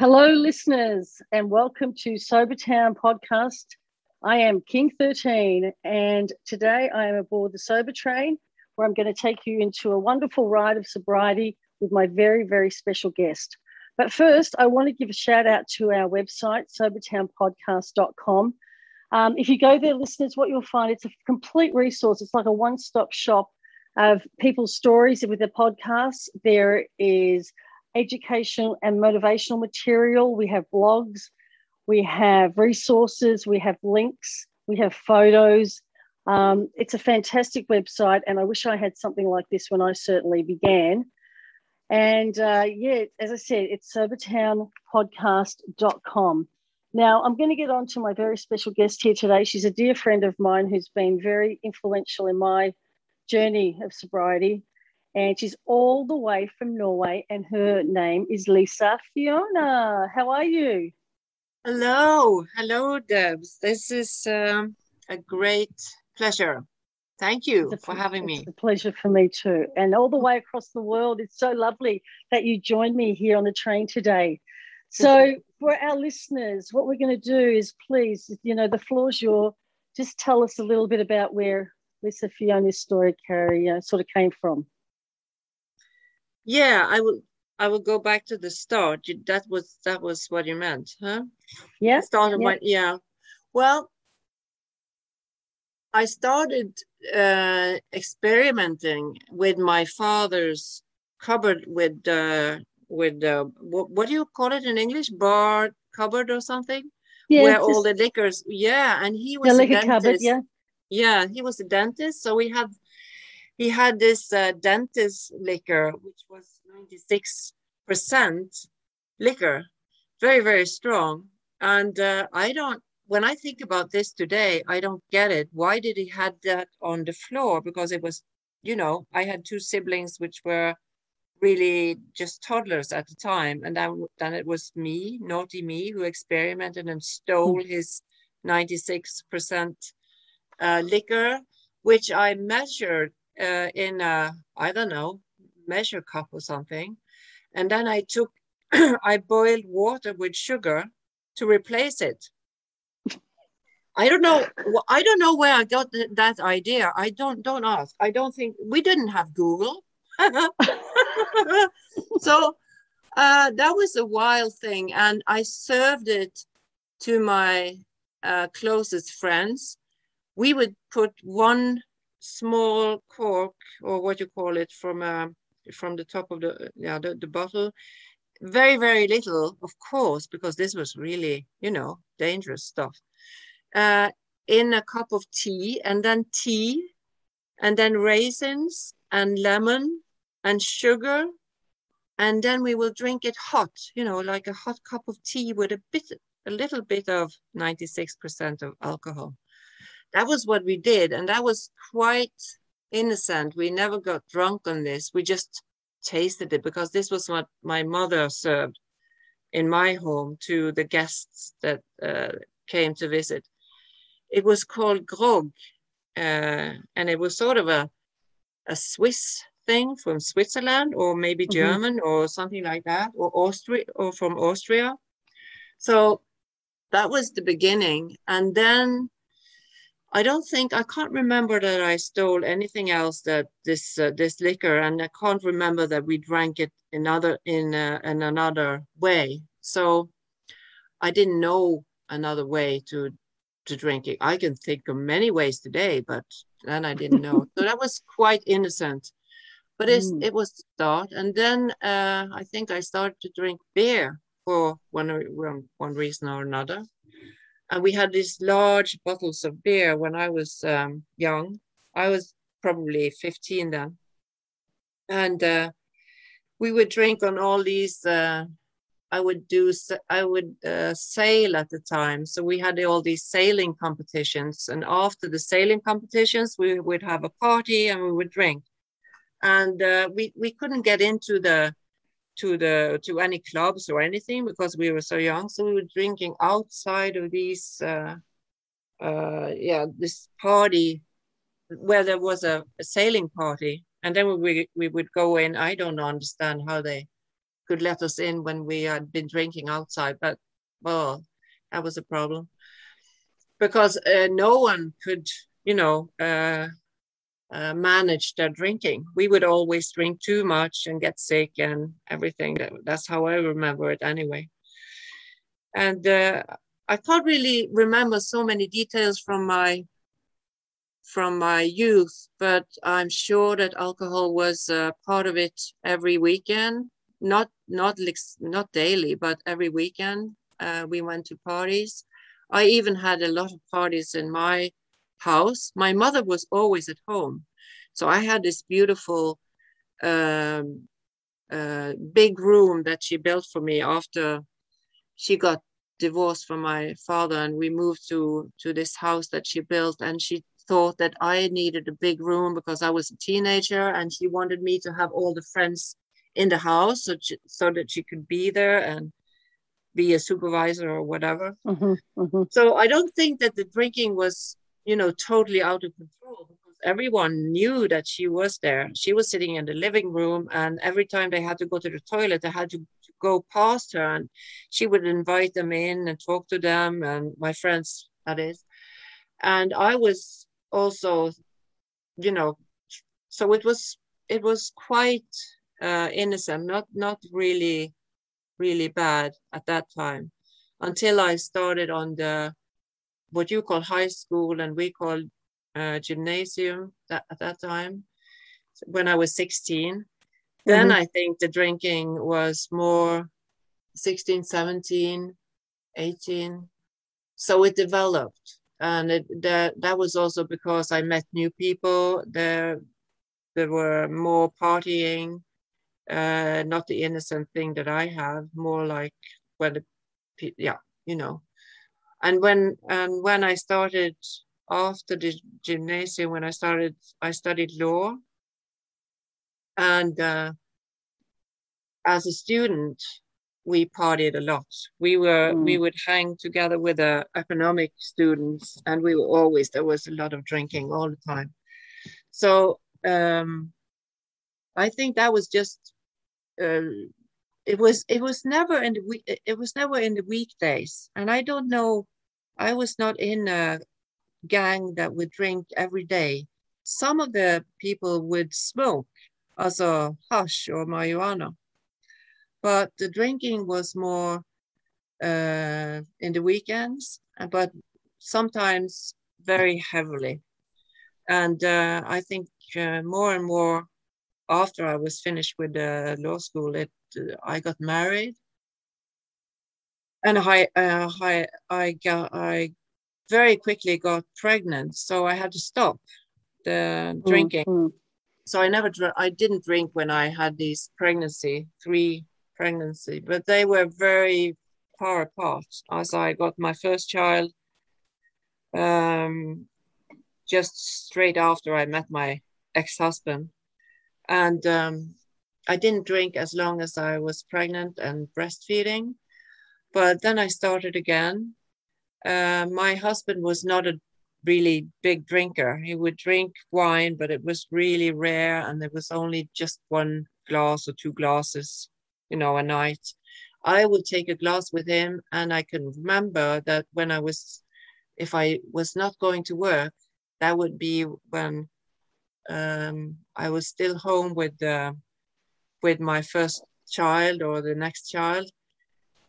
Hello, listeners, and welcome to Sobertown podcast. I am King 13, and today I am aboard the Sober Train, where I'm going to take you into a wonderful ride of sobriety with my very, very special guest. But first, I want to give a shout out to our website, sobertownpodcast.com. Um, if you go there, listeners, what you'll find it's a complete resource. It's like a one-stop shop of people's stories with their podcasts. There is educational and motivational material. We have blogs, we have resources, we have links, we have photos. Um, it's a fantastic website, and I wish I had something like this when I certainly began. And uh, yeah, as I said, it's sobertownpodcast.com. Now, I'm going to get on to my very special guest here today. She's a dear friend of mine who's been very influential in my journey of sobriety and she's all the way from Norway, and her name is Lise Fiona. How are you? Hello, hello, Debs. This is um, a great pleasure. Thank you for having me. It's a pleasure for me too. And all the way across the world, it's so lovely that you joined me here on the train today. So, for our listeners, what we're going to do is please, you know, the floor's your. Just tell us a little bit about where Lise Fiona's story, Carrie, uh, sort of came from. Yeah, I will. I will go back to the start. That was that was what you meant, huh? Yeah. Started yeah. yeah. Well, I started uh, experimenting with my father's cupboard with uh, with uh, what, what do you call it in English? Bar cupboard or something? Yeah, where all the liquors. Yeah, and he was the liquor cupboard. Yeah. Yeah, he was a dentist, so we had he had this uh, dentist liquor, which was 96% liquor, very, very strong. And uh, I don't, when I think about this today, I don't get it. Why did he had that on the floor? Because it was, you know, I had two siblings which were really just toddlers at the time. And then, then it was me, naughty me, who experimented and stole his 96% uh, liquor, which I measured uh, in a, I don't know, measure cup or something. And then I took, I boiled water with sugar to replace it. I don't know. I don't know where I got that idea. I don't don't ask. I don't think we didn't have Google. so uh, that was a wild thing, and I served it to my uh, closest friends. We would put one small cork or what you call it from uh, from the top of the yeah the, the bottle. Very very little of course because this was really you know dangerous stuff. Uh, in a cup of tea and then tea and then raisins and lemon and sugar and then we will drink it hot you know like a hot cup of tea with a bit a little bit of 96% of alcohol that was what we did. And that was quite innocent. We never got drunk on this. We just tasted it because this was what my mother served in my home to the guests that uh, came to visit. It was called grog, uh, and it was sort of a, a Swiss thing from Switzerland or maybe mm-hmm. German or something like that, or Austria or from Austria. So that was the beginning. And then I don't think I can't remember that I stole anything else that this uh, this liquor, and I can't remember that we drank it another in uh, in another way. So I didn't know another way to to drink it. I can think of many ways today, but then I didn't know. so that was quite innocent, but mm. it was the start. And then uh, I think I started to drink beer for one one reason or another and we had these large bottles of beer when I was um, young. I was probably 15 then. And uh, we would drink on all these. Uh, I would do. I would uh, sail at the time, so we had all these sailing competitions. And after the sailing competitions, we would have a party and we would drink. And uh, we we couldn't get into the to the to any clubs or anything because we were so young. So we were drinking outside of these, uh, uh, yeah, this party where there was a, a, sailing party, and then we we would go in. I don't understand how they could let us in when we had been drinking outside. But well, that was a problem because uh, no one could, you know, uh, uh, manage their drinking. We would always drink too much and get sick and everything. That's how I remember it anyway. And uh, I can't really remember so many details from my from my youth, but I'm sure that alcohol was uh, part of it every weekend. Not not not daily, but every weekend uh, we went to parties. I even had a lot of parties in my house. My mother was always at home, so I had this beautiful um, uh, big room that she built for me after she got divorced from my father and we moved to to this house that she built and she thought that I needed a big room because I was a teenager and she wanted me to have all the friends in the house so, she, so that she could be there and be a supervisor or whatever. Mm-hmm, mm-hmm. So I don't think that the drinking was, you know, totally out of control because everyone knew that she was there. She was sitting in the living room, and every time they had to go to the toilet, they had to go past her and she would invite them in and talk to them and my friends that is and i was also you know so it was it was quite uh, innocent not not really really bad at that time until i started on the what you call high school and we call uh, gymnasium that, at that time when i was 16 then mm-hmm. I think the drinking was more 16, 17, 18. So it developed. And it, that, that was also because I met new people. There, there were more partying, uh, not the innocent thing that I have, more like when the, yeah, you know. And when and when I started after the gymnasium, when I started, I studied law and uh, as a student, we partied a lot. We were mm. we would hang together with the economic students, and we were always there was a lot of drinking all the time. So um, I think that was just uh, it was it was never in the week it was never in the weekdays, and I don't know. I was not in a gang that would drink every day. Some of the people would smoke, as a hash or marijuana. But the drinking was more uh, in the weekends, but sometimes very heavily. And uh, I think uh, more and more after I was finished with law school, it I got married, and I uh, I I got I very quickly got pregnant, so I had to stop the mm, drinking. Mm-hmm. So I never I didn't drink when I had these pregnancy three pregnancy, but they were very far apart as I got my first child um, just straight after I met my ex-husband, and um, I didn't drink as long as I was pregnant and breastfeeding, but then I started again. Uh, my husband was not a really big drinker. He would drink wine, but it was really rare, and there was only just one glass or two glasses, you know, a night. I would take a glass with him, and I can remember that when I was, if I was not going to work, that would be when um, I was still home with uh, with my first child or the next child,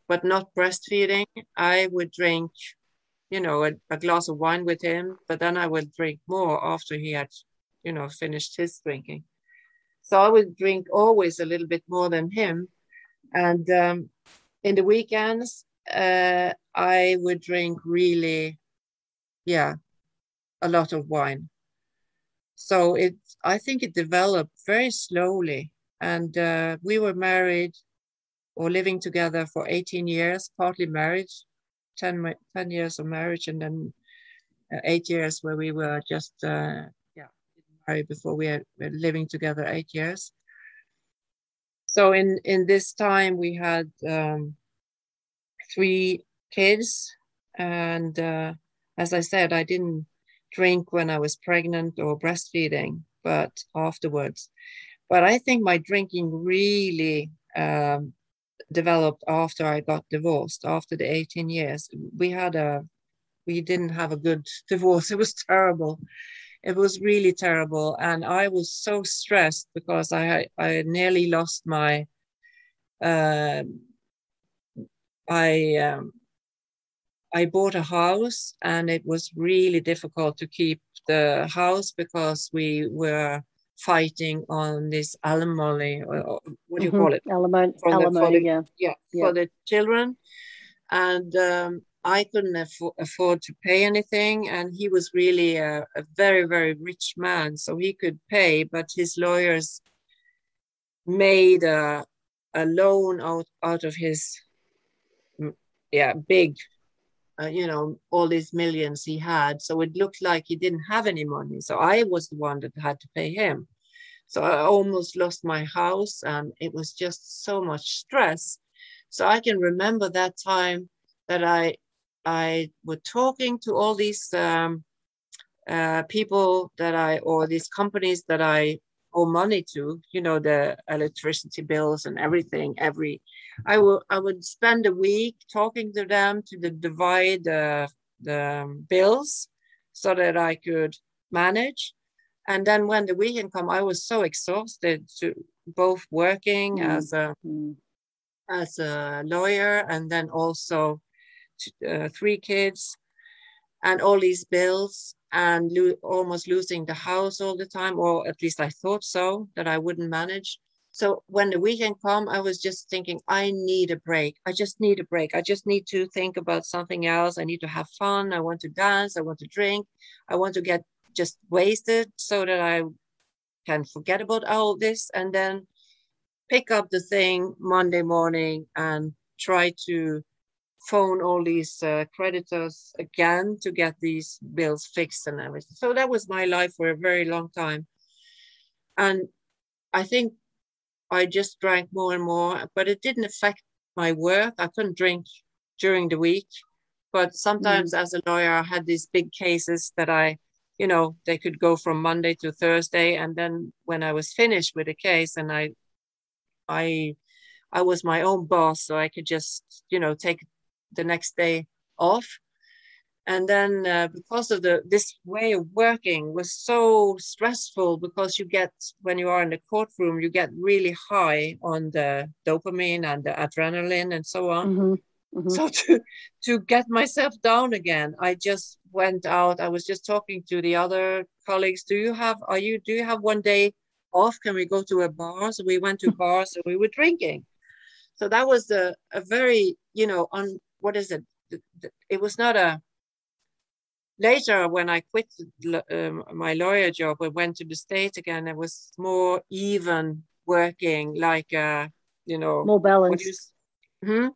but not breastfeeding. I would drink you know, a, a, glass of wine with him, but then I would drink more after he had, you know, finished his drinking. So I would drink always a little bit more than him. And um, in the weekends, uh, I would drink really, yeah, a lot of wine. So it, I think it developed very slowly. And uh, we were married or living together for 18 years, partly married, 10, 10 years of marriage and then uh, eight years where we were just uh, yeah married before we had, were living together eight years. So in in this time we had um, three kids. And uh, as i said i didn't drink when i was pregnant or breastfeeding but afterwards but i think my drinking really um, developed after I got divorced, after the 18 years. We had a, we didn't have a good divorce. It was terrible. It was really terrible. And I was so stressed because I, I nearly lost my, uh, I, um, I bought a house and it was really difficult to keep the house because we were fighting on this alimony, or what do you mm-hmm. call it? Alimony, alimony the, yeah. yeah. yeah. for the children. And um, I couldn't afford, afford to pay anything. And he was really a, a, very, very rich man. So he could pay, but his lawyers made a, a loan out, out of his yeah, big uh, you know, all these millions he had. So it looked like he didn't have any money. So I was the one that had to pay him. So I almost lost my house and it was just so much stress. So I can remember that time that I I were talking to all these um, uh, people that I or these companies that I owe money to, you know, the electricity bills and everything every I would I would spend a week talking to them to the, divide the the bills so that I could manage. And then when the weekend come, I was so exhausted to both working mm. as a mm. as a lawyer and then also uh, three kids and all these bills and lo- almost losing the house all the time, or at least I thought so that I wouldn't manage. So when the weekend come, I was just thinking, I need a break. I just need a break. I just need to think about something else. I need to have fun. I want to dance. I want to drink. I want to get just wasted so that I can forget about all this and then pick up the thing Monday morning and try to phone all these uh, creditors again to get these bills fixed and everything. So that was my life for a very long time. And I think I just drank more and more, but it didn't affect my work. I couldn't drink during the week, but sometimes mm. as a lawyer, I had these big cases that I, you know, they could go from Monday to Thursday, and then when I was finished with the case, and I, I, I was my own boss, so I could just, you know, take the next day off. And then uh, because of the this way of working was so stressful because you get when you are in the courtroom you get really high on the dopamine and the adrenaline and so on. Mm-hmm. Mm-hmm. so to to get myself down again i just went out. I was just talking to the other colleagues. Do you have are you do you have one day off? Can we go to a bar? So we went to bars and we were drinking. So that was a, a very you know on what is it it was not a later when I quit um, my lawyer job, I went to the state again. It was more even working, like uh, you know, more balance. hmm?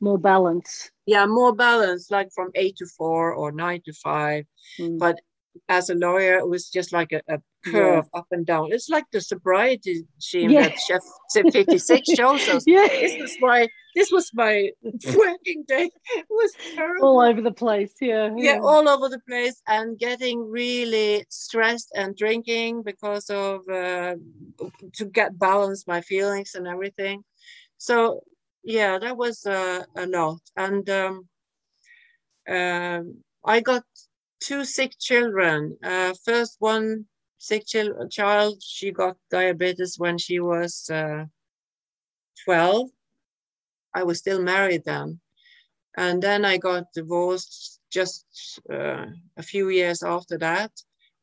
More balance. Yeah, more balance, like from eight to four or nine to five. Mm. But as a lawyer, it was just like a, a curve yeah. up and down. It's like the sobriety regime yeah. that Chef 56 shows us. Yeah. This was my this was my working day. It was terrible. All over the place, yeah, yeah. Yeah, all over the place and getting really stressed and drinking because of uh, to get balance my feelings and everything. So yeah, that was uh, a lot. And um, uh, I got two sick children. Uh, first one sick ch- child, she got diabetes when she was uh, 12. I was still married then. And then I got divorced just uh, a few years after that.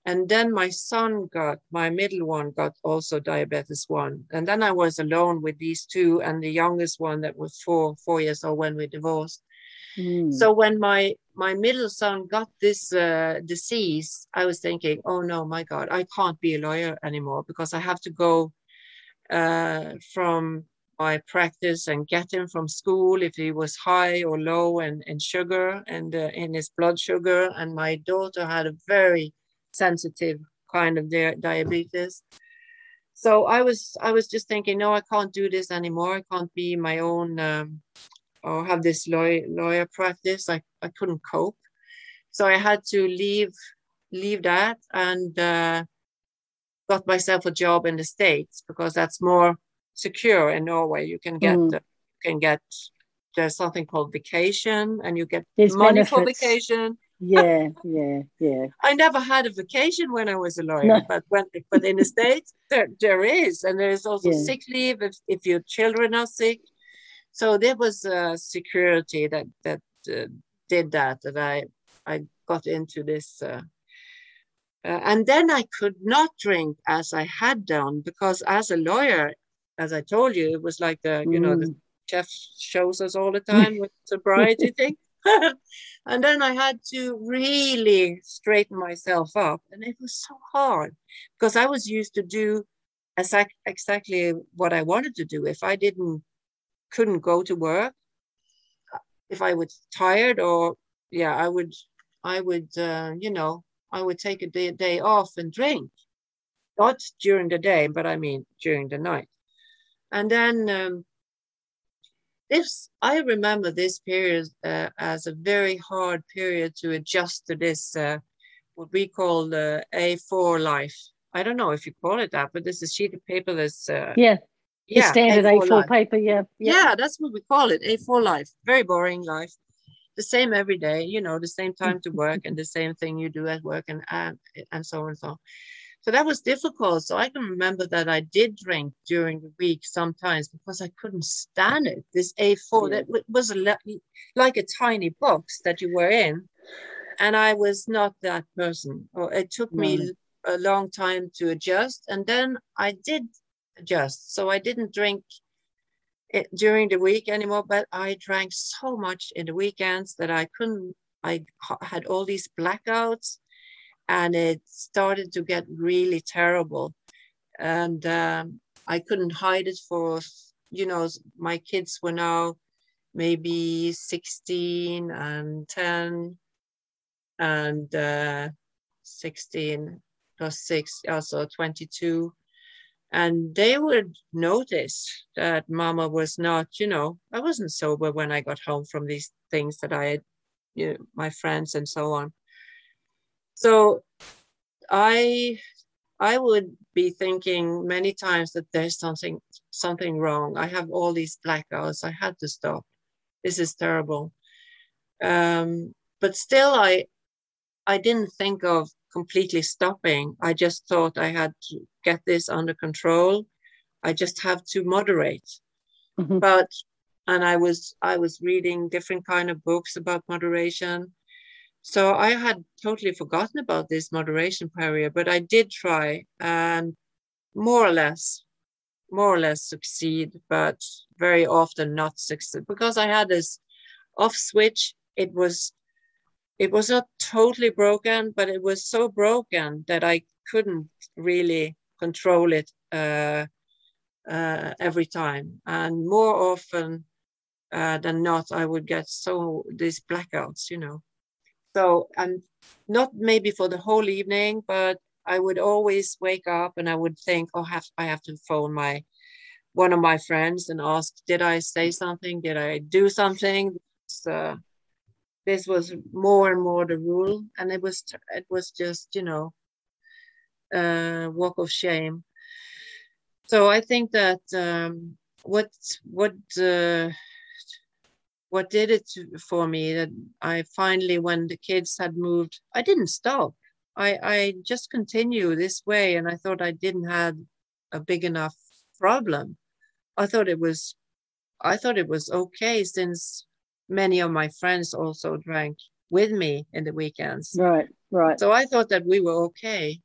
And then my son got, my middle one got also diabetes one. And then I was alone with these two and the youngest one that was four, four years old when we divorced. Mm. So when my my middle son got this uh, disease, I was thinking, oh no, my God, I can't be a lawyer anymore because I have to go uh, from my practice and get him from school if he was high or low and in sugar and uh, in his blood sugar. And my daughter had a very sensitive kind of di- diabetes. So I was I was just thinking, no, I can't do this anymore. I can't be my own um, or have this lawyer, lawyer practice. I, I couldn't cope. So I had to leave leave that and uh, got myself a job in the States because that's more secure in Norway. You can get mm. can get there's something called vacation, and you get There's money for vacation. Yeah, yeah, yeah. I never had a vacation when I was a lawyer, No. but when but in the states there there is, and there is also Yeah. sick leave if, if your children are sick. So there was uh, security that that uh, did that, that I I got into this, uh, uh, and then I could not drink as I had done because as a lawyer, as I told you, it was like the you know the Mm. chef shows us all the time with sobriety thing. and then I had to really straighten myself up. And it was so hard because I was used to do exact, exactly what I wanted to do. If I didn't, couldn't go to work, if I was tired or, yeah, I would, I would, uh, you know, I would take a day, day off and drink. Not during the day, but I mean during the night. And then um, this i remember this period uh, as a very hard period to adjust to this uh, what we call the a4 life i don't know if you call it that but this is sheet of paper that's uh, Yeah, the standard A4 life. paper. Yeah, yeah that's what we call it a4 life very boring life the same every day you know the same time to work and the same thing you do at work and and, and so on and so on so that was difficult. So I can remember that I did drink during the week sometimes because I couldn't stand it. This A4 Yeah. that was a like a tiny box that you were in, and I was not that person. Or it took me a long time to adjust, and then I did adjust. So I didn't drink it during the week anymore, but I drank so much in the weekends that I couldn't. I had all these blackouts and it started to get really terrible and um, i couldn't hide it for you know my kids were now maybe 16 and 10 and uh, 16 plus 6 also 22 and they would notice that mama was not you know i wasn't sober when i got home from these things that i had you know, my friends and so on. So i i would be thinking many times that there's something something wrong. I have all these blackouts. I had to stop. This is terrible. Um, but still i i didn't think of completely stopping i just thought i had to get this under control i just have to moderate Mhm. but and i was i was reading different kind of books about moderation so I had totally forgotten about this moderation period, but I did try and more or less, more or less succeed, but very often not succeed because I had this off switch. It was, it was not totally broken, but it was so broken that I couldn't really control it uh, uh, every time. And more often uh, than not, I would get so these blackouts, you know. So and not maybe for the whole evening, but I would always wake up and I would think, oh, have I have to phone my one of my friends and ask, did I say something? Did I do something? So this was more and more the rule, and it was it was just you know a walk of shame. So I think that um, what what uh, what did it for me that I finally, when the kids had moved, I didn't stop. I, I just continue this way, and I thought I didn't have a big enough problem. I thought it was, I thought it was okay since many of my friends also drank with me in the weekends. Right, right. So I thought that we were okay,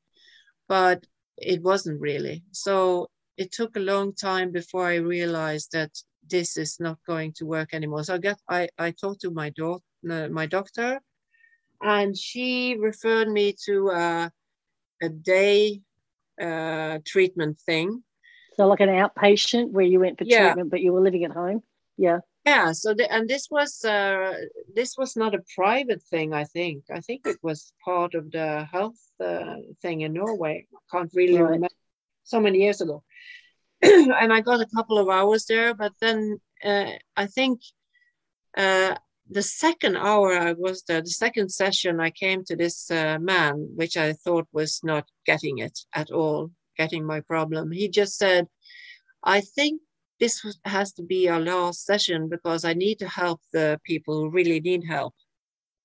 but it wasn't really. So it took a long time before I realized that this is not going to work anymore. So I got I, I talked to my daughter, my doctor, and she referred me to uh, a day uh, treatment thing. So like an outpatient where you went for Yeah. treatment, but you were living at home. Yeah. Yeah. So the, and this was uh, this was not a private thing. I think I think it was part of the health uh, thing in Norway. I can't really Right. remember. So many years ago, and I got a couple of hours there. But then uh, I think uh, the second hour I was there, the second session, I came to this uh, man, which I thought was not getting it at all, getting my problem. He just said, "I think." This has to be our last session because I need to help the people who really need help.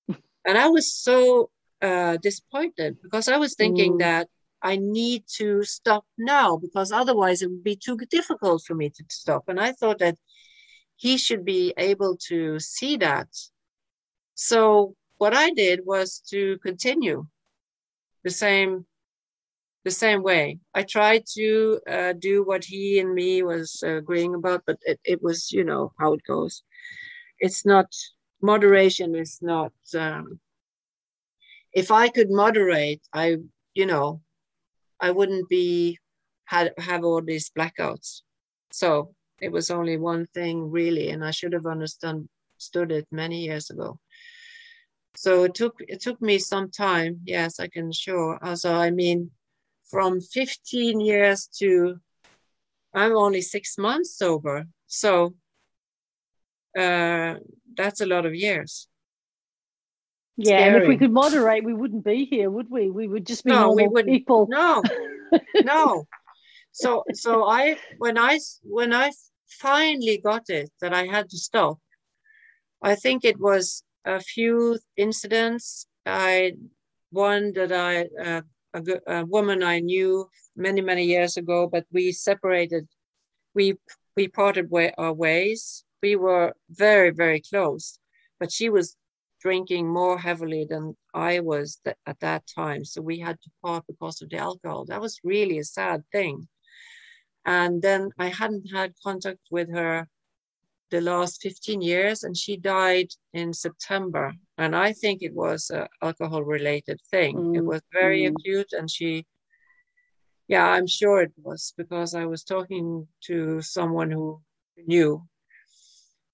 and I was so uh, disappointed because I was thinking mm. that I need to stop now because otherwise it would be too difficult for me to stop. And I thought that he should be able to see that. So what I did was to continue the same the same way. I tried to uh, do what he and me was agreeing about, but it, it was, you know, how it goes. It's not, moderation is not, um, if I could moderate, I, you know, I wouldn't be, had, have all these blackouts. So it was only one thing really, and I should have understood it many years ago. So it took, it took me some time. Yes, I can sure. Also, I mean, from 15 years to I'm only six months sober. So uh, that's a lot of years. Yeah, Scary. and if we could moderate, we wouldn't be here, would we? We would just be no, normal we wouldn't. people. No, no. So, so I when I when I finally got it that I had to stop, I think it was a few incidents. I one that I uh, a, a woman I knew many, many years ago, but we separated. We we parted way, our ways. We were very, very close, but she was drinking more heavily than I was th- at that time. So we had to part because of the alcohol. That was really a sad thing. And then I hadn't had contact with her the last 15 years, and she died in September. And I think it was an alcohol related thing. Mm. It was very mm. acute, and she, yeah, I'm sure it was because I was talking to someone who knew.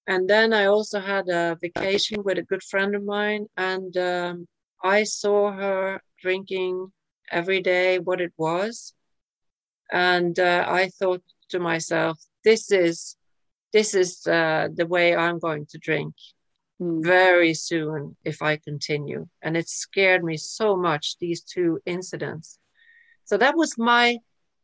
And then I also had a vacation with a good friend of mine, and um, I saw her drinking every day what it was. And uh, I thought to myself, this is this is uh, the way I'm going to drink. Mm. very soon if I continue. And it scared me so much, these two incidents. So that was my,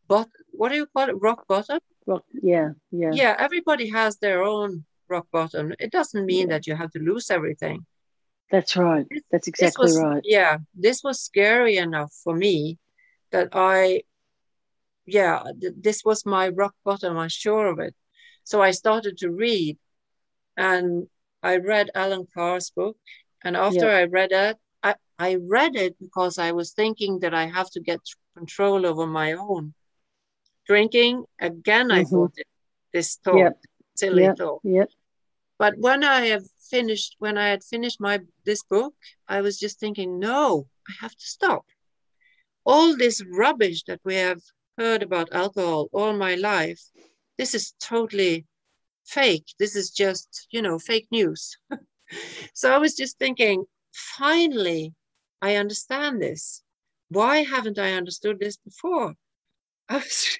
what do you call it? Rock bottom? Rock, yeah, yeah. Yeah, everybody has their own rock bottom. It doesn't mean yeah. that you have to lose everything. That's right. That's exactly was, right. Yeah, this was scary enough for me that I, yeah, th- this was my rock bottom. I'm sure of it. So I started to read and I read Allen Carr's book. And after yeah. I read it, I, I read it because I was thinking that I have to get control over my own drinking. Again, mm-hmm. I thought this thought, yep. silly yep. thought. Yep. But when I have finished, when I had finished my this book, I was just thinking, no, I have to stop. All this rubbish that we have heard about alcohol all my life, this is totally fake. This is just, you know, fake news. so I was just thinking, finally, I understand this. Why haven't I understood this before? I was,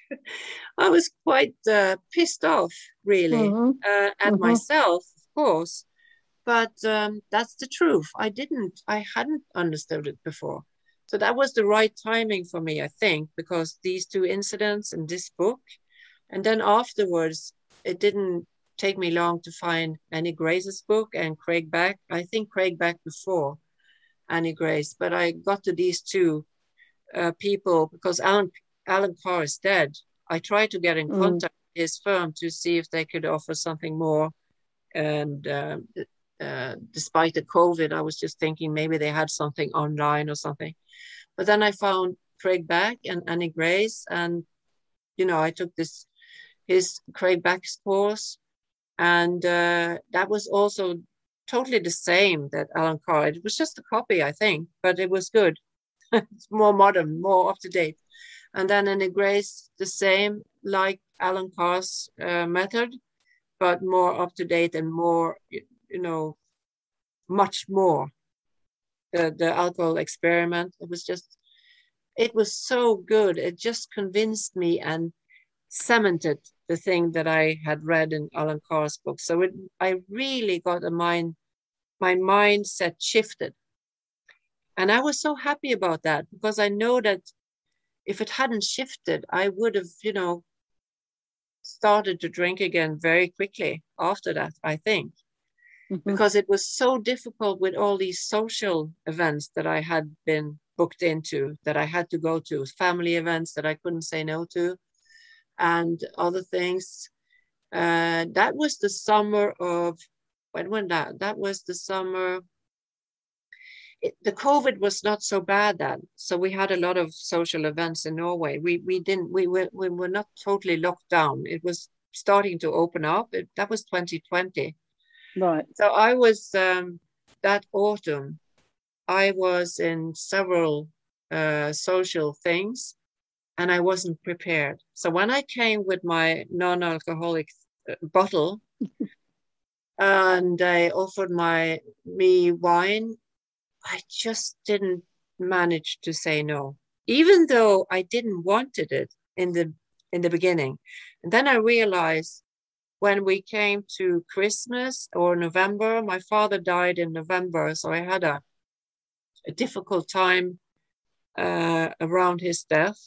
I was quite uh, pissed off, really, mm-hmm. uh, at mm-hmm. myself, of course. But um, that's the truth. I didn't, I hadn't understood it before. So that was the right timing for me, I think, because these two incidents and this book and then afterwards, it didn't take me long to find Annie Grace's book and Craig Beck. I think Craig Beck before Annie Grace, but I got to these two uh, people because Allen, Allen Carr is dead. I tried to get in mm. contact with his firm to see if they could offer something more. And uh, uh, despite the COVID, I was just thinking maybe they had something online or something. But then I found Craig Beck and Annie Grace, and you know, I took this his Craig Beck's course. And uh, that was also totally the same that Allen Carr. It was just a copy, I think, but it was good. it's more modern, more up to date. And then Annie Grace, the same, like Allen Carr's uh, method, but more up to date and more, you know, much more. The, the alcohol experiment, it was just, it was so good. It just convinced me and cemented the thing that I had read in Allen Carr's book. So it, I really got a mind, my mindset shifted. And I was so happy about that because I know that if it hadn't shifted, I would have, you know, started to drink again very quickly after that, I think, Mm-hmm. because it was so difficult with all these social events that I had been booked into, that I had to go to, family events that I couldn't say no to, and other things. Uh, that was the summer of when when that that was the summer. It, the COVID was not so bad then, so we had a lot of social events in Norway. We we didn't we were we were not totally locked down. It was starting to open up. It, that was 2020. Right. So I was um, that autumn. I was in several uh, social things, and I wasn't prepared. So when I came with my non-alcoholic uh, bottle, and I offered my me wine, I just didn't manage to say no, even though I didn't wanted it in the in the beginning. And then I realized when we came to Christmas or November, my father died in November, so I had a, a difficult time uh, around his death.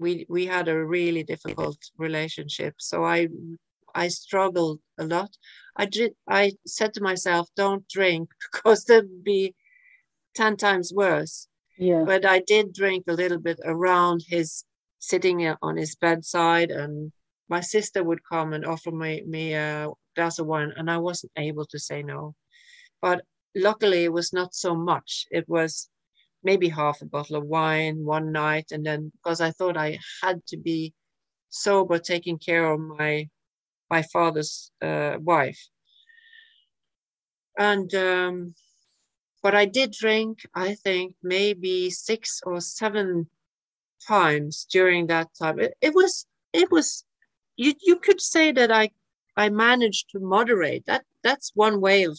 We we had a really difficult relationship, so I I struggled a lot. I did. I said to myself, "Don't drink because that'd be ten times worse." Yeah. But I did drink a little bit around his sitting on his bedside and my sister would come and offer me, me a glass of wine, and I wasn't able to say no. But luckily, it was not so much. It was maybe half a bottle of wine one night, and then because I thought I had to be sober, taking care of my my father's uh, wife. And um, but I did drink, I think maybe six or seven times during that time. It, it was it was you you could say that I I managed to moderate. That that's one way of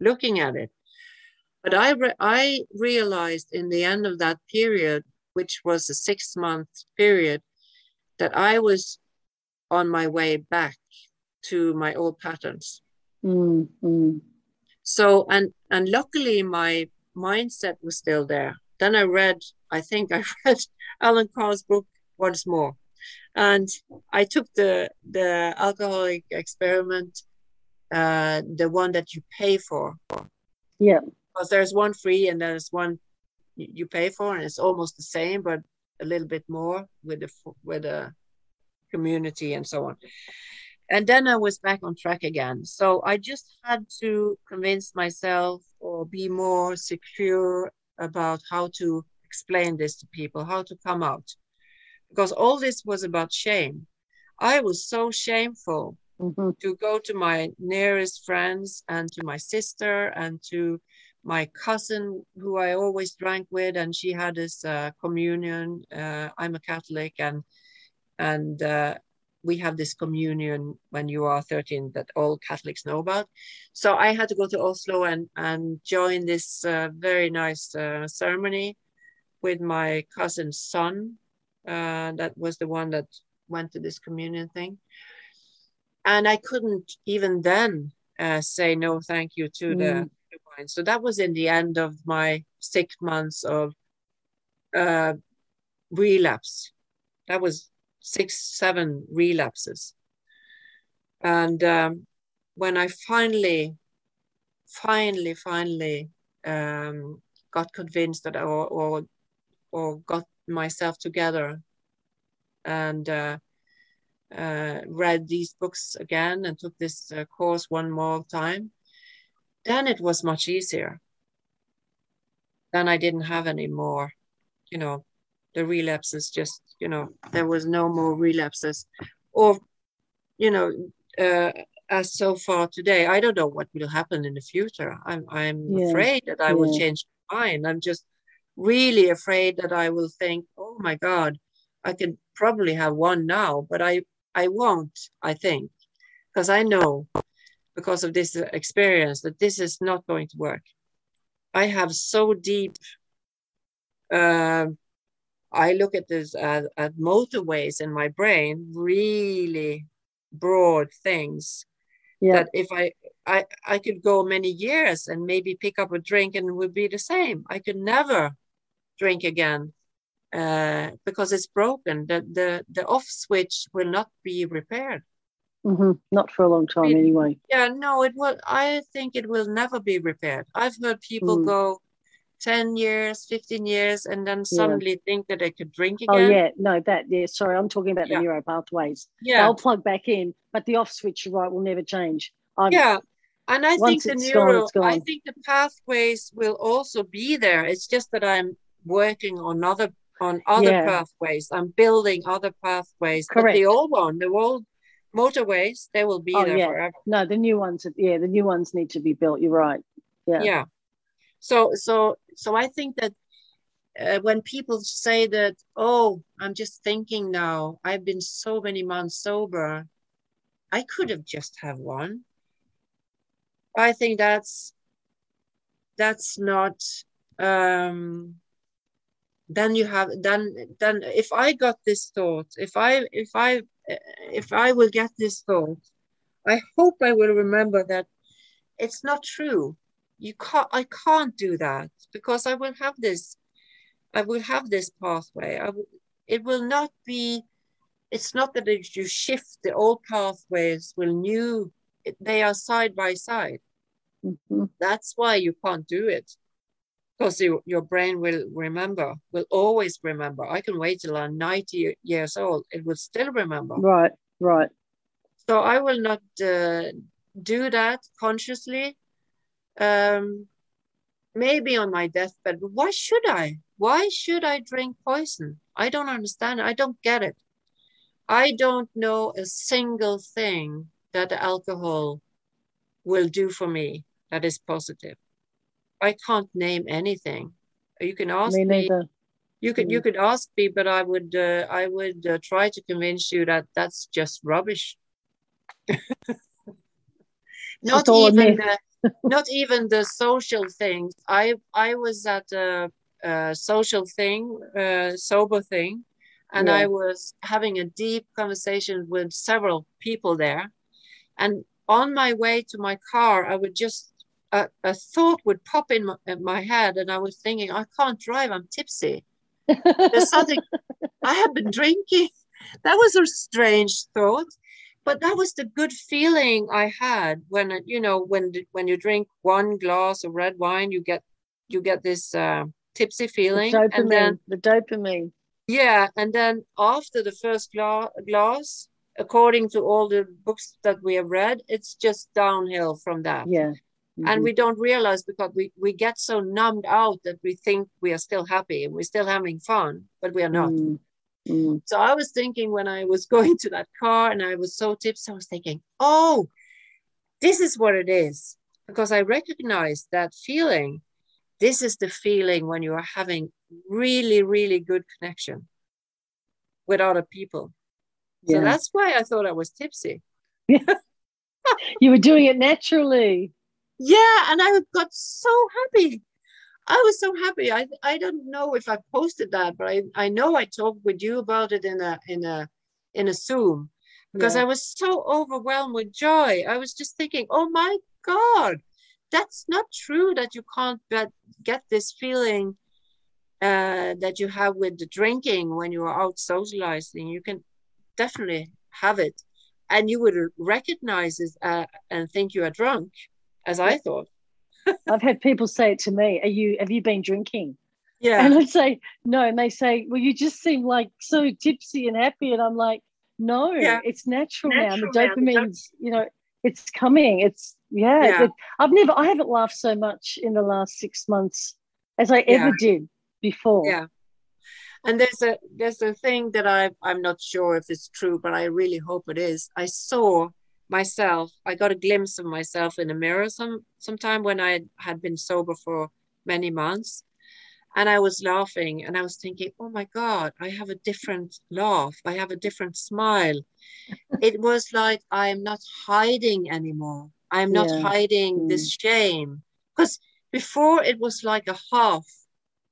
looking at it. But I re- I realized in the end of that period, which was a six month period, that I was on my way back to my old patterns. Mm, mm. So and and luckily my mindset was still there. Then I read, I think I read Allen Carr's book once more and I took the the alcoholic experiment, uh, the one that you pay for. Yeah. Because there's one free and there's one you pay for, and it's almost the same, but a little bit more with the with the community and so on. And then I was back on track again. So I just had to convince myself or be more secure about how to explain this to people, how to come out because all this was about shame. I was so shameful mm-hmm. to go to my nearest friends and to my sister and to my cousin who I always drank with, and she had this uh, communion. Uh, I'm a Catholic, and and uh, we have this communion when you are 13 that all Catholics know about. So I had to go to Oslo and and join this uh, very nice uh, ceremony with my cousin's son uh, that was the one that went to this communion thing. And I couldn't even then say no, thank you to mm. the, So that was in the end of my six months of uh, relapse. That was six, seven relapses. And um, when I finally, finally, finally um, got convinced that, or, or, or got myself together and uh, uh, read these books again and took this uh, course one more time, then it was much easier. Then I didn't have any more, you know, the relapses just, you know, there was no more relapses. Or, you know, uh, as so far today, I don't know what will happen in the future. I'm, I'm yeah. afraid that I yeah. will change my mind. I'm just really afraid that I will think, oh my God, I can probably have one now, but I, I won't, I think, because I know because of this experience that this is not going to work. I have so deep, uh, I look at this at, at motorways in my brain, really broad things yeah. that if I, I I could go many years and maybe pick up a drink and it would be the same. I could never drink again uh, because it's broken. The, the, the off switch will not be repaired. Hmm Not for a long time, anyway. Yeah, no, it will. I think it will never be repaired. I've heard people Mm. go 10 years, 15 years, and then suddenly think that they could drink again. Oh again. yeah, no, that yeah. Sorry, I'm talking about Yeah. the neuro pathways. Yeah. They'll plug back in, but the off switch, right, will never change. I've, Yeah. And I think the it's gone, I think the pathways will also be there. It's just that I'm working on other on other Yeah. pathways. I'm building other pathways. But Correct. the old one, the old motorways, they will be Oh, there yeah. forever. No, the new ones. Yeah, the new ones need to be built. You're right. Yeah. yeah so so so i think that uh, when people say that oh i'm just thinking now i've been so many months sober i could have just have one i think that's that's not um then you have then then if i got this thought if i if i if i will get this thought i hope i will remember that it's not true. You can't i can't do that because i will have this i will have this pathway. I will, it will not be it's not that if you shift the old pathways will new they are side by side. Mhm. that's why you can't do it because you, your brain will remember will always remember. I can wait till i'm 90 years old it will still remember. Right. Right. so i will not uh, do that consciously. Um maybe on my deathbed but why should i? Why should i drink poison? I don't understand i don't get it. I don't know a single thing that alcohol will do for me that is positive i can't name anything you can ask Me me you could you Mm. could ask me, but I would uh, I would uh, try to convince you that that's just rubbish. not a even the, not even the social things. I I was at a, a social thing, uh, sober thing, and Yeah. I was having a deep conversation with several people there, and on my way to my car, I would just a, a thought would pop in my, in my head, and I was thinking, I can't drive. I'm tipsy. There's something I have been drinking. That was a strange thought, but that was the good feeling I had when you know when when you drink one glass of red wine, you get you get this uh, tipsy The feeling, dopamine. and then the dopamine. yeah, and then after the first gla- glass, according to all the books that we have read, it's just downhill from that Yeah. And Mhm. we don't realize because we, we get so numbed out that we think we are still happy and we're still having fun but we are not Mm. Mm. so i was thinking when i was going to that car and i was so tipsy i was thinking oh this is what it is because i recognized that feeling this is the feeling when you are having really really good connection with other people so that's why i thought i was tipsy You were doing it naturally. Yeah, and I got so happy. I was so happy. I I don't know if I posted that, but I, I know I talked with you about it in a in a in a Zoom because Yeah. I was so overwhelmed with joy. I was just thinking, oh my God, that's not true that you can't get, get this feeling uh, that you have with the drinking when you are out socializing. You can definitely have it. And you would recognize it uh, and think you are drunk, as I thought. I've had people say it to me. Are you have you been drinking? Yeah. And I'd say, no. And they say, well, you just seem like so tipsy and happy. And I'm like, no, Yeah. it's natural, now. Natural The now. The dopamine's, you know, it's coming. It's, yeah. Yeah. it- I've never, I haven't laughed so much in the last six months as I ever did before. Yeah. And there's a there's a thing that I I'm not sure if it's true, but I really hope it is. I saw myself. I got a glimpse of myself in a mirror some sometime when I had been sober for many months, and I was laughing and I was thinking, oh my God, I have a different laugh. I have a different smile. it was like I am not hiding anymore. I'm not Yeah. hiding this shame because before it was like a half.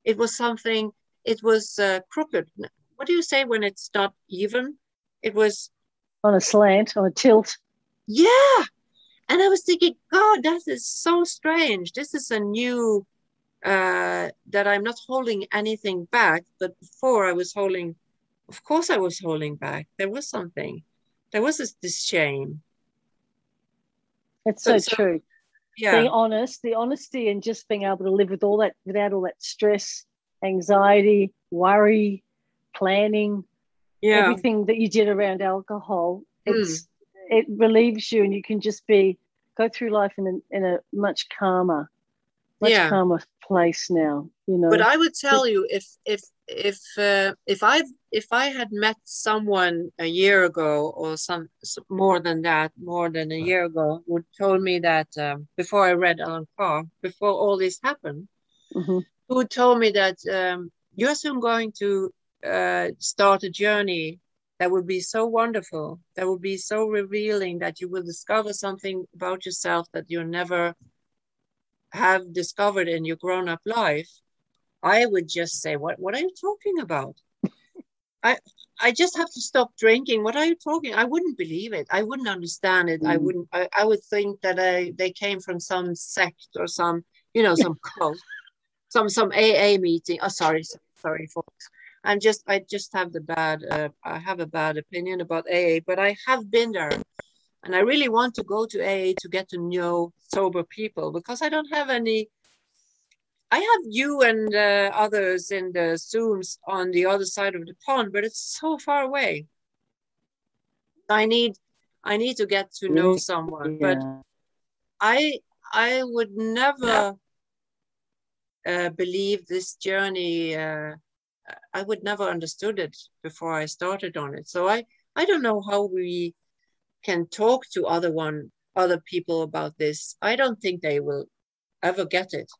It was something it was uh, crooked. What do you say when it's not even? It was, On a slant, on a tilt. Yeah. And I was thinking, God, that is so strange. This is a new uh, that I'm not holding anything back. But before I was holding, of course, I was holding back. There was something. There was this, this shame. It's so, so true. Yeah. Being honest, the honesty, and just being able to live with all that without all that stress, anxiety, worry, planning, yeah. everything that you did around alcohol. It's mm. It relieves you, and you can just be go through life in a, in a much calmer, much yeah. calmer place now. You know. But I would tell you if if if uh, if I if I had met someone a year ago or some more than that, more than a year ago, who told me that um, before I read Allen Carr, before all this happened, mm-hmm. who told me that um, you're soon going to uh, start a journey that would be so wonderful, that would be so revealing that you will discover something about yourself that you never have discovered in your grown-up life I would just say, "What? What are you talking about?" I I just have to stop drinking. What are you talking? I wouldn't believe it. I wouldn't understand it. Mm. I wouldn't. I, I would think that I, they came from some sect or some, you know, some cult, some some AA meeting. Oh, sorry, sorry, folks. I'm just I just have the bad. Uh, I have a bad opinion about AA, but I have been there, and I really want to go to AA to get to know sober people because I don't have any I have you and uh, others in the Zooms on the other side of the pond, but it's so far away. I need I need to get to know someone, yeah. but I I would never uh, believe this journey. Uh, I would never understood it before I started on it. So I I don't know how we can talk to other one other people about this. I don't think they will ever get it.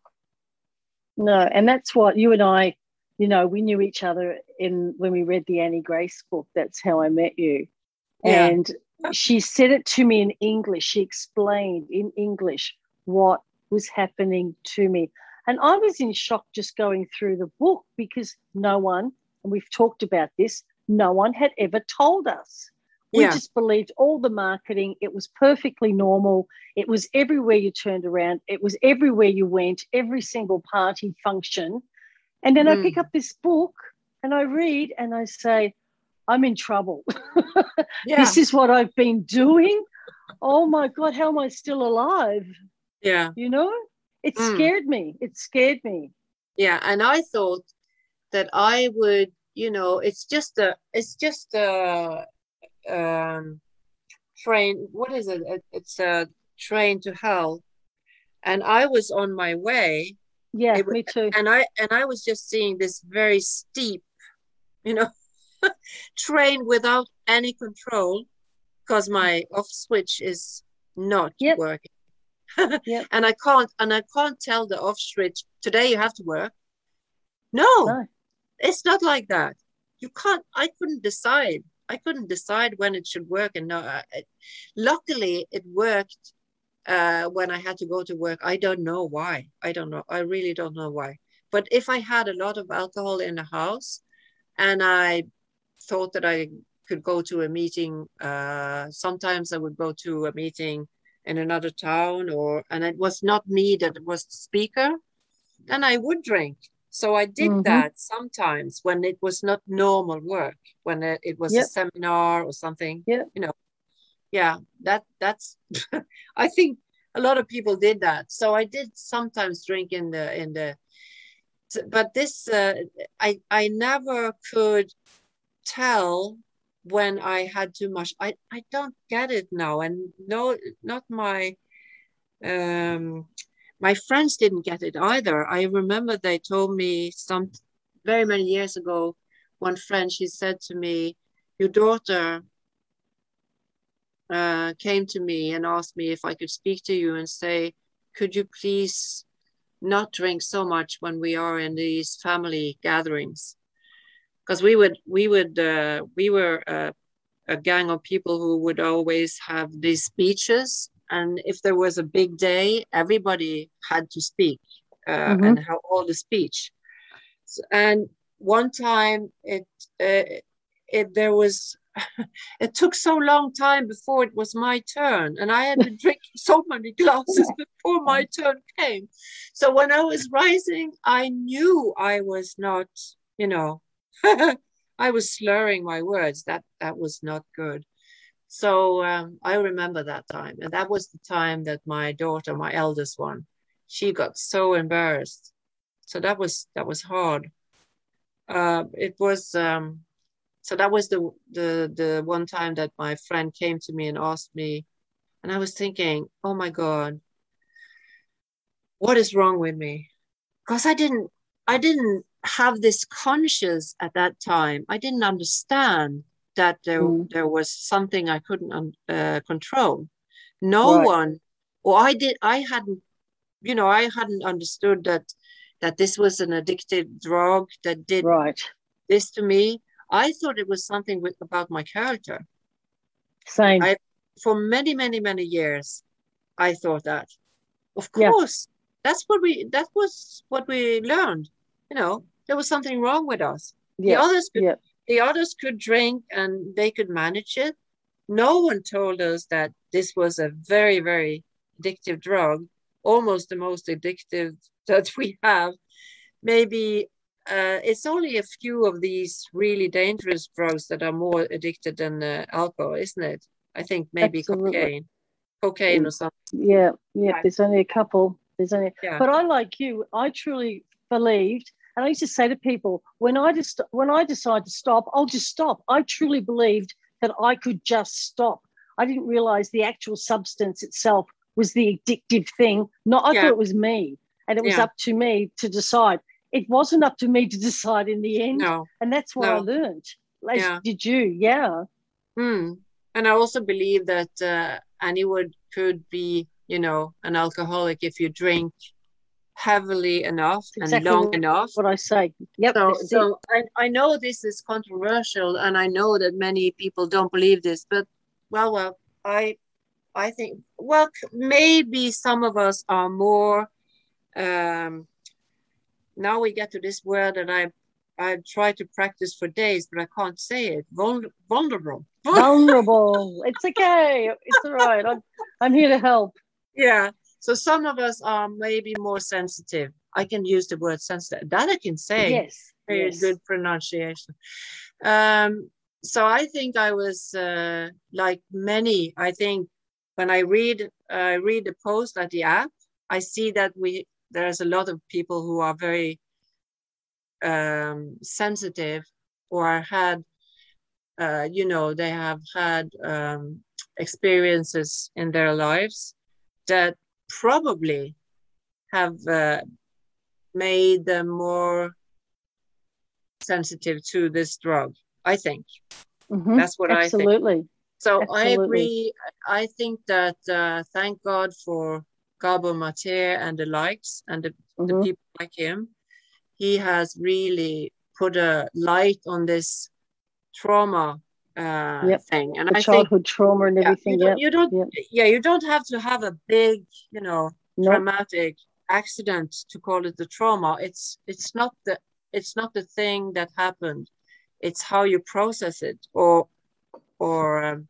No, and that's what you and I, you know, we knew each other in when we read the Annie Grace book. That's how I met you. Yeah. And she said it to me in English. She explained in English what was happening to me. And I was in shock just going through the book because no one, and we've talked about this, no one had ever told us. We yeah. just believed all the marketing. It was perfectly normal. It was everywhere you turned around. It was everywhere you went, every single party function. And then mm. I pick up this book and I read and I say, I'm in trouble. yeah. This is what I've been doing. Oh my God, how am I still alive? Yeah. You know, it mm. scared me. It scared me. Yeah. And I thought that I would, you know, it's just a, it's just a, um, train. What is it? It's a train to hell, and I was on my way. Yeah, was, me too. And I and I was just seeing this very steep, you know, train without any control, because my off switch is not yep. working. Yep. And I can't and I can't tell the off switch today you have to work. No, no, it's not like that. You can't. I couldn't decide I couldn't decide when it should work. And no, uh, luckily it worked uh, when I had to go to work. I don't know why. I don't know. I really don't know why. But if I had a lot of alcohol in the house and I thought that I could go to a meeting, uh, sometimes I would go to a meeting in another town or, and it was not me that was the speaker, then I would drink. So I did mm-hmm. that sometimes when it was not normal work, when it, it was yep. a seminar or something. Yeah. You know, yeah, that that's. I think a lot of people did that. So I did sometimes drink in the in the. But this, uh, I I never could tell when I had too much. I I don't get it now, and no, not my. Um, my friends didn't get it either. I remember they told me some very many years ago, one friend, she said to me, Your daughter uh, came to me and asked me if I could speak to you and say, Could you please not drink so much when we are in these family gatherings? Because we would, we would, uh, we were uh, a gang of people who would always have these speeches and if there was a big day everybody had to speak uh, mm-hmm. and hold a speech so, and one time it, uh, it there was it took so long time before it was my turn and i had been drinking so many glasses before my turn came so when i was rising i knew i was not you know i was slurring my words. That that was not good. So um, i remember that time and that was the time that my daughter my eldest one she got so embarrassed. So that was that was hard. Uh, it was um, so that was the the the one time that my friend came to me and asked me and i was thinking oh my god what is wrong with me? Because i didn't i didn't have this conscious at that time i didn't understand that there mm. there was something i couldn't uh, control no right. one or i did i hadn't you know i hadn't understood that that this was an addictive drug that did right this to me I thought it was something with about my character. Same. I, for many, many, many years, I thought that. Of course, yeah. that's what we. That was what we learned. You know, there was something wrong with us. Yeah. The others could. The others could drink and they could manage it. No one told us that this was a very, very addictive drug, almost the most addictive that we have. Maybe uh, it's only a few of these really dangerous drugs that are more addicted than uh, alcohol, isn't it? I think maybe Absolutely. cocaine, cocaine or something. Yeah, yeah. There's only a couple. There's only, yeah. but I like you. I truly believed, and I used to say to people, when I just when I decide to stop, I'll just stop. I truly believed that I could just stop. I didn't realize the actual substance itself was the addictive thing. Not I yeah. thought it was me, and it was yeah. up to me to decide it wasn't up to me to decide in the end. No. And that's what no. I learned. Like, yeah. did you? Yeah. Mm. And I also believe that uh, anyone could be, you know, an alcoholic if you drink heavily enough exactly and long enough. What I say. Yep. So, so I, I know this is controversial and I know that many people don't believe this, but well, well, I I think well maybe some of us are more um now we get to this word that I I try to practice for days, but I can't say it. Vul- vulnerable. Vulnerable. it's okay. It's all right. I'm I'm here to help. Yeah. So some of us are maybe more sensitive. I can use the word sensitive. That I can say. Yes. Very yes. good pronunciation. Um, so I think I was uh, like many. I think when I read uh, read the post at the app, I see that we there's a lot of people who are very um, sensitive or had, uh, you know, they have had um, experiences in their lives that probably have uh, made them more sensitive to this drug. I think mm-hmm. that's what Absolutely. I think. Absolutely. So Absolutely. I agree. I think that uh, thank God for Gabor Mate and the likes and the, mm-hmm. the people like him, he has really put a light on this trauma uh, yep. thing. And the I childhood think, trauma and everything. Yeah, you, don't, you don't yep. yeah, you don't have to have a big, you know, nope. traumatic accident to call it the trauma. It's it's not the it's not the thing that happened. It's how you process it or or um,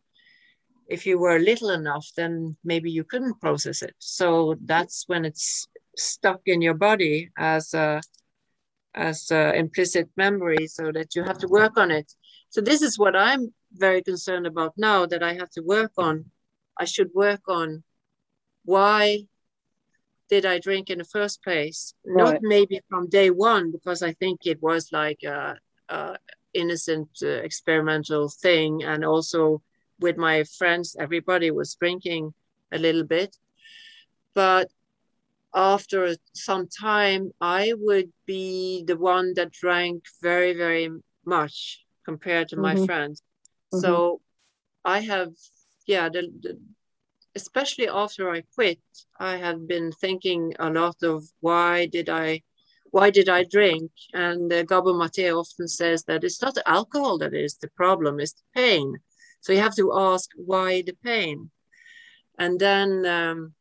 if you were little enough, then maybe you couldn't process it. So that's when it's stuck in your body as a as a implicit memory, so that you have to work on it. So this is what I'm very concerned about now that I have to work on. I should work on why did I drink in the first place? Right. Not maybe from day one, because I think it was like a, a innocent uh, experimental thing, and also with my friends, everybody was drinking a little bit. But after some time, I would be the one that drank very, very much compared to mm-hmm. my friends. Mm-hmm. So I have, yeah, the, the, especially after I quit, I have been thinking a lot of why did I, why did I drink? And uh, Gabor Mate often says that it's not alcohol that is the problem, it's the pain. So you have to ask why the pain. And then, um,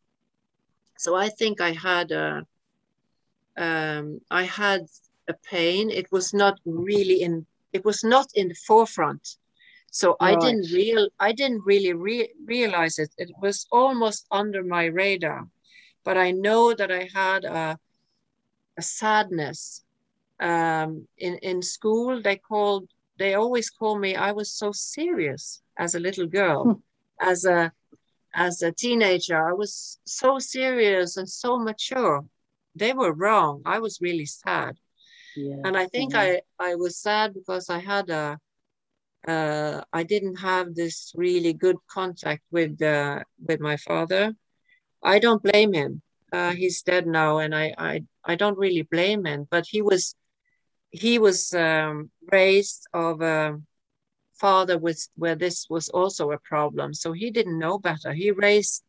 so I think I had a, um, I had a pain. It was not really in, it was not in the forefront. So right. I didn't real I didn't really re- realize it. It was almost under my radar, but I know that I had a, a sadness. Um, in in school, they called they always call me. I was so serious as a little girl, hmm. as a as a teenager. I was so serious and so mature. They were wrong. I was really sad. And I think mm-hmm. I, I was sad because I had a uh, I didn't have this really good contact with uh, with my father. I don't blame him. Uh, he's dead now, and I, I I don't really blame him. But he was he was um, raised of a father with where this was also a problem, so he didn't know better. He raised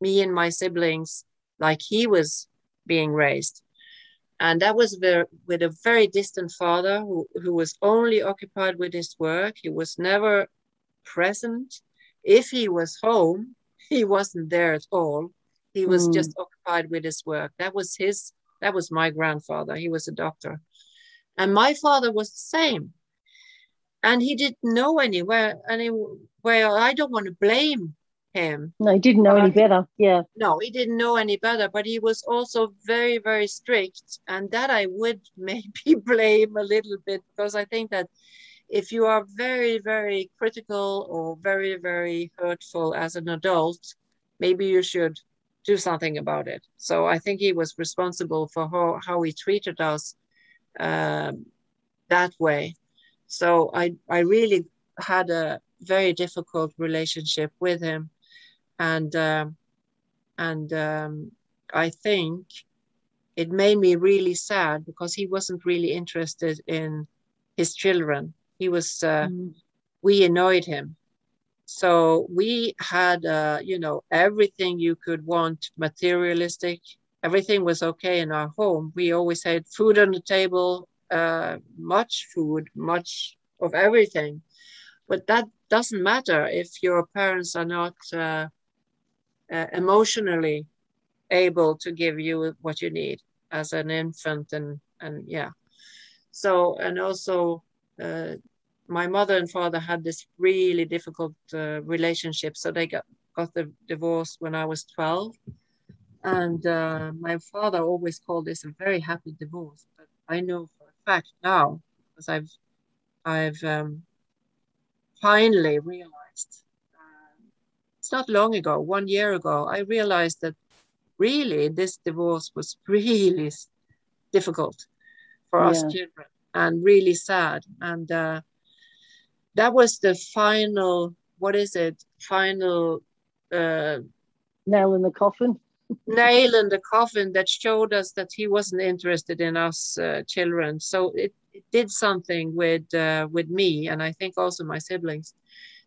me and my siblings like he was being raised and that was very, with a very distant father who, who was only occupied with his work. He was never present. If he was home, he wasn't there at all. He was mm. just occupied with his work. That was his, that was my grandfather. He was a doctor. And my father was the same. And he didn't know anywhere, anywhere. I don't want to blame him. No, he didn't know any better. Yeah. No, he didn't know any better, but he was also very, very strict. And that I would maybe blame a little bit because I think that if you are very, very critical or very, very hurtful as an adult, maybe you should do something about it. So I think he was responsible for how, how he treated us um, that way. So I, I really had a very difficult relationship with him and um, and um, I think it made me really sad because he wasn't really interested in his children. He was uh, mm. we annoyed him, so we had uh, you know everything you could want materialistic. Everything was okay in our home. We always had food on the table, uh, much food, much of everything. But that doesn't matter if your parents are not uh, uh, emotionally able to give you what you need as an infant and and yeah. So and also uh, my mother and father had this really difficult uh, relationship. So they got got the divorce when i was 12 and uh, my father always called this a very happy divorce but i know for a fact now because i've i've um, finally realized not long ago, one year ago, I realized that really this divorce was really difficult for yeah. us children and really sad. And uh, that was the final, what is it? Final uh, nail in the coffin. nail in the coffin that showed us that he wasn't interested in us uh, children. So it, it, did something with uh, with me, and I think also my siblings.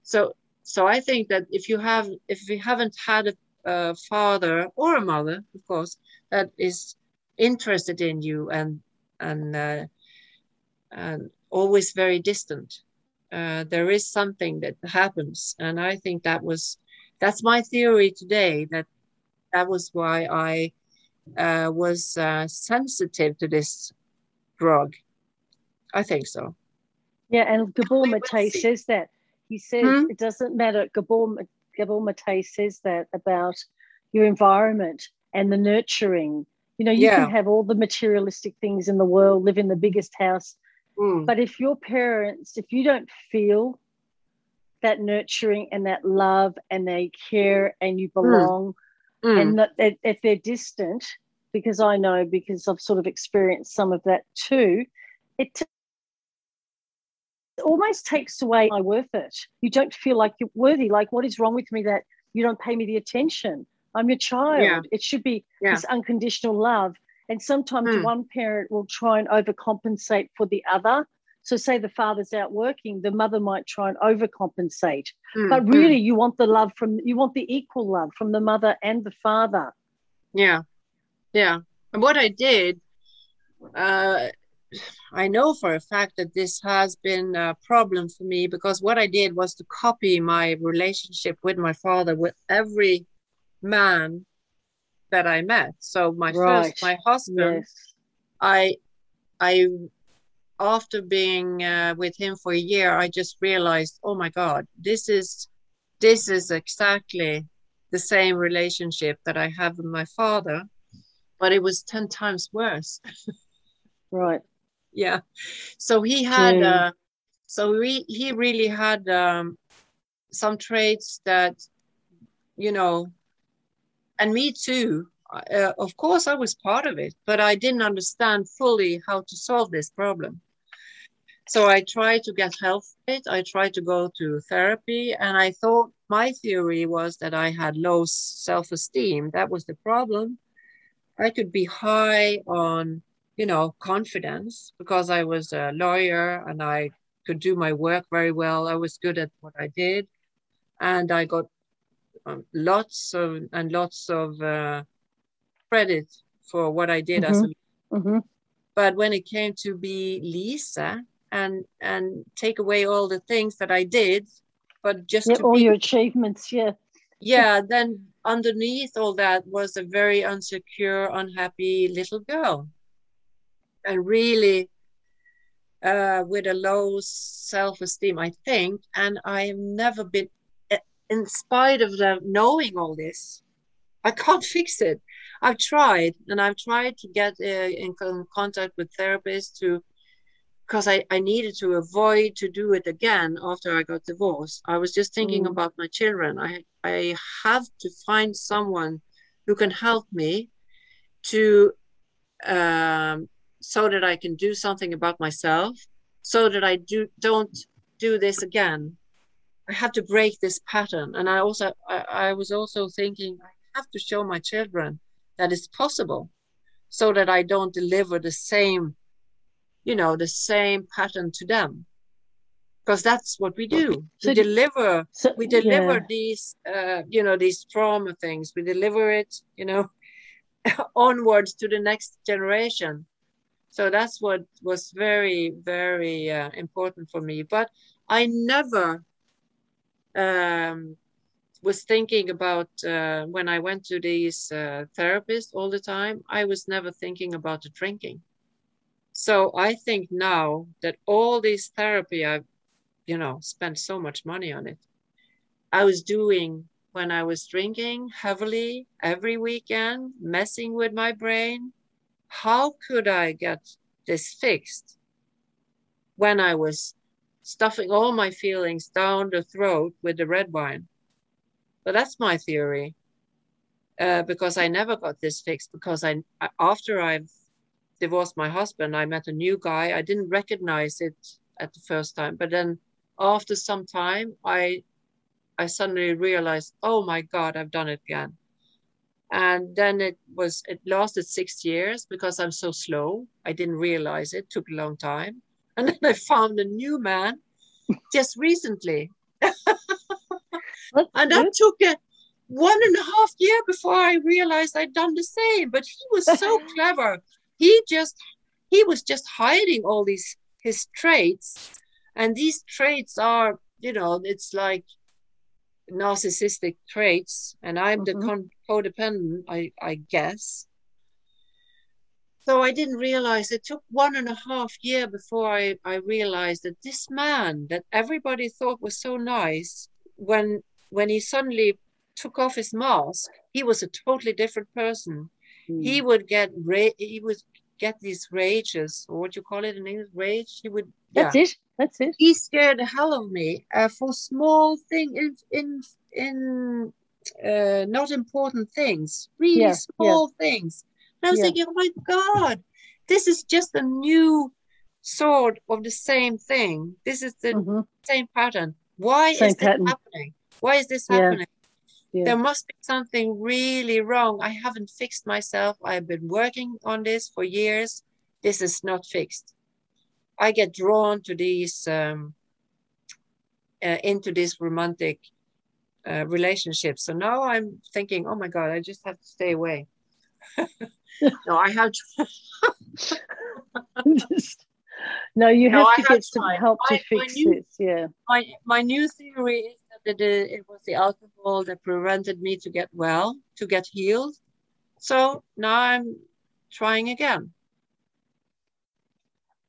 So so I think that if you have, if you haven't had a, a father or a mother, of course, that is interested in you and and uh, and always very distant, uh, there is something that happens, and I think that was that's my theory today. That that was why I uh, was uh, sensitive to this drug. I think so. Yeah, and Gabor Mate says that he says hmm? it doesn't matter. Gabor, Gabor Mate says that about your environment and the nurturing. You know, you yeah. can have all the materialistic things in the world, live in the biggest house, mm. but if your parents, if you don't feel that nurturing and that love and they care and you hmm. belong, mm. and that, if they're distant, because I know because I've sort of experienced some of that too, it almost takes away my worth it. You don't feel like you're worthy. Like, what is wrong with me that you don't pay me the attention? I'm your child. Yeah. It should be yeah. this unconditional love. And sometimes mm. one parent will try and overcompensate for the other. So, say the father's out working, the mother might try and overcompensate. Mm. But really, mm. you want the love from, you want the equal love from the mother and the father. Yeah. Yeah. And what I did, uh, I know for a fact that this has been a problem for me because what I did was to copy my relationship with my father with every man that I met. So my right. first, my husband, yes. I, I, after being uh, with him for a year, I just realized, oh my God, this is this is exactly the same relationship that I have with my father, but it was ten times worse. right. Yeah. So he had. Uh, so we, he really had um, some traits that, you know, and me too uh, of course, I was part of it, but I didn't understand fully how to solve this problem. So I tried to get help with it. I tried to go to therapy, and I thought my theory was that I had low self esteem. That was the problem. I could be high on, you know, confidence because I was a lawyer and I could do my work very well. I was good at what I did, and I got um, lots of and lots of uh, credit for what I did mm-hmm. as a mm-hmm. mm-hmm. but when it came to be Lise and and take away all the things that I did, but just yeah, all be, your achievements, yeah. Yeah, then underneath all that was a very unsecure, unhappy little girl. And really uh, with a low self-esteem, I think. And I have never been, eh, in spite of the, knowing all this, I can't fix it. I've tried, and I've tried to get uh, in contact with therapists to, because I, I needed to avoid to do it again after I got divorced. I was just thinking mm. about my children. I I have to find someone who can help me to um, so that I can do something about myself, so that I do don't do this again. I have to break this pattern. And I also I, I was also thinking I have to show my children that it's possible so that I don't deliver the same, you know, the same pattern to them. Because that's what we do. So we deliver, so, we deliver yeah. these, uh, you know, these trauma things. We deliver it, you know, onwards to the next generation. So that's what was very, very uh, important for me. But I never um, was thinking about uh, when I went to these uh, therapists all the time, I was never thinking about the drinking. So I think now that all this therapy, I've, you know, spent so much money on it. I was doing when I was drinking heavily every weekend, messing with my brain. How could I get this fixed when I was stuffing all my feelings down the throat with the red wine? But that's my theory. Uh, because I never got this fixed because I after I've divorced my husband, I met a new guy. I didn't recognize it at the first time, but then after some time, I I suddenly realized, oh my God, I've done it again. And then it was it lasted six years because I'm so slow. I didn't realize it, took a long time. And then I found a new man just recently. and that took a one and a half year before I realized I'd done the same. But he was so clever. He just he was just hiding all these his traits, and these traits are you know it's like narcissistic traits, and I'm mm-hmm. the con- codependent, I I guess. So I didn't realize it took one and a half year before I, I realized that this man that everybody thought was so nice when when he suddenly took off his mask, he was a totally different person. Mm. He would get ra- he would get these rages, or what you call it in English, rage. He would. That's it. That's it. He scared the hell of me uh, for small thing in in in uh, not important things, really yeah, small yeah. things. And I was yeah. thinking, oh my god, this is just a new sort of the same thing. This is the mm-hmm. same pattern. Why same is pattern. this happening? Why is this happening? Yeah. There must be something really wrong. I haven't fixed myself. I've been working on this for years. This is not fixed. I get drawn to these, um, uh, into this romantic uh, relationship. So now I'm thinking, oh my God, I just have to stay away. no, I have to. just, no, you have no, to get some help my, to fix new, this. Yeah. My, my new theory is that it was the alcohol that prevented me to get well, to get healed. So now I'm trying again.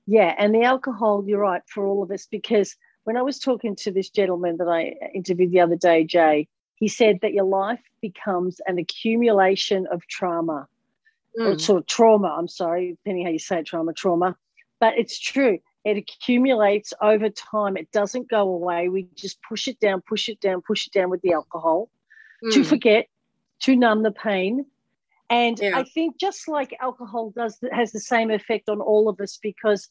Yeah, and the alcohol, you're right, for all of us, because when I was talking to this gentleman that I interviewed the other day, Jay, he said that your life becomes an accumulation of trauma, mm. or sort of trauma, I'm sorry, depending how you say it, trauma, trauma. But it's true. It accumulates over time. It doesn't go away. We just push it down, push it down, push it down with the alcohol mm. to forget, to numb the pain. And yeah. I think just like alcohol does, has the same effect on all of us because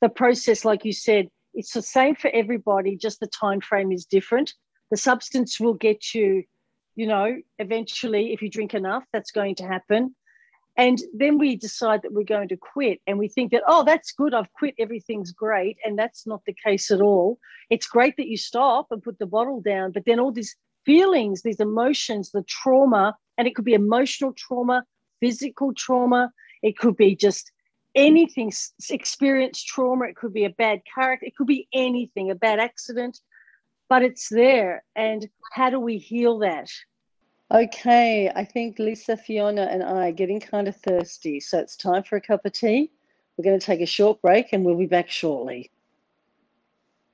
the process, like you said, it's the same for everybody. Just the time frame is different. The substance will get you, you know, eventually, if you drink enough, that's going to happen. And then we decide that we're going to quit and we think that, oh, that's good, I've quit, everything's great. And that's not the case at all. It's great that you stop and put the bottle down, but then all these feelings, these emotions, the trauma, and it could be emotional trauma, physical trauma, it could be just anything, experience trauma, it could be a bad character, it could be anything, a bad accident, but it's there. And how do we heal that? Okay, I think Lise, Fiona, and I are getting kind of thirsty, so it's time for a cup of tea. We're going to take a short break and we'll be back shortly.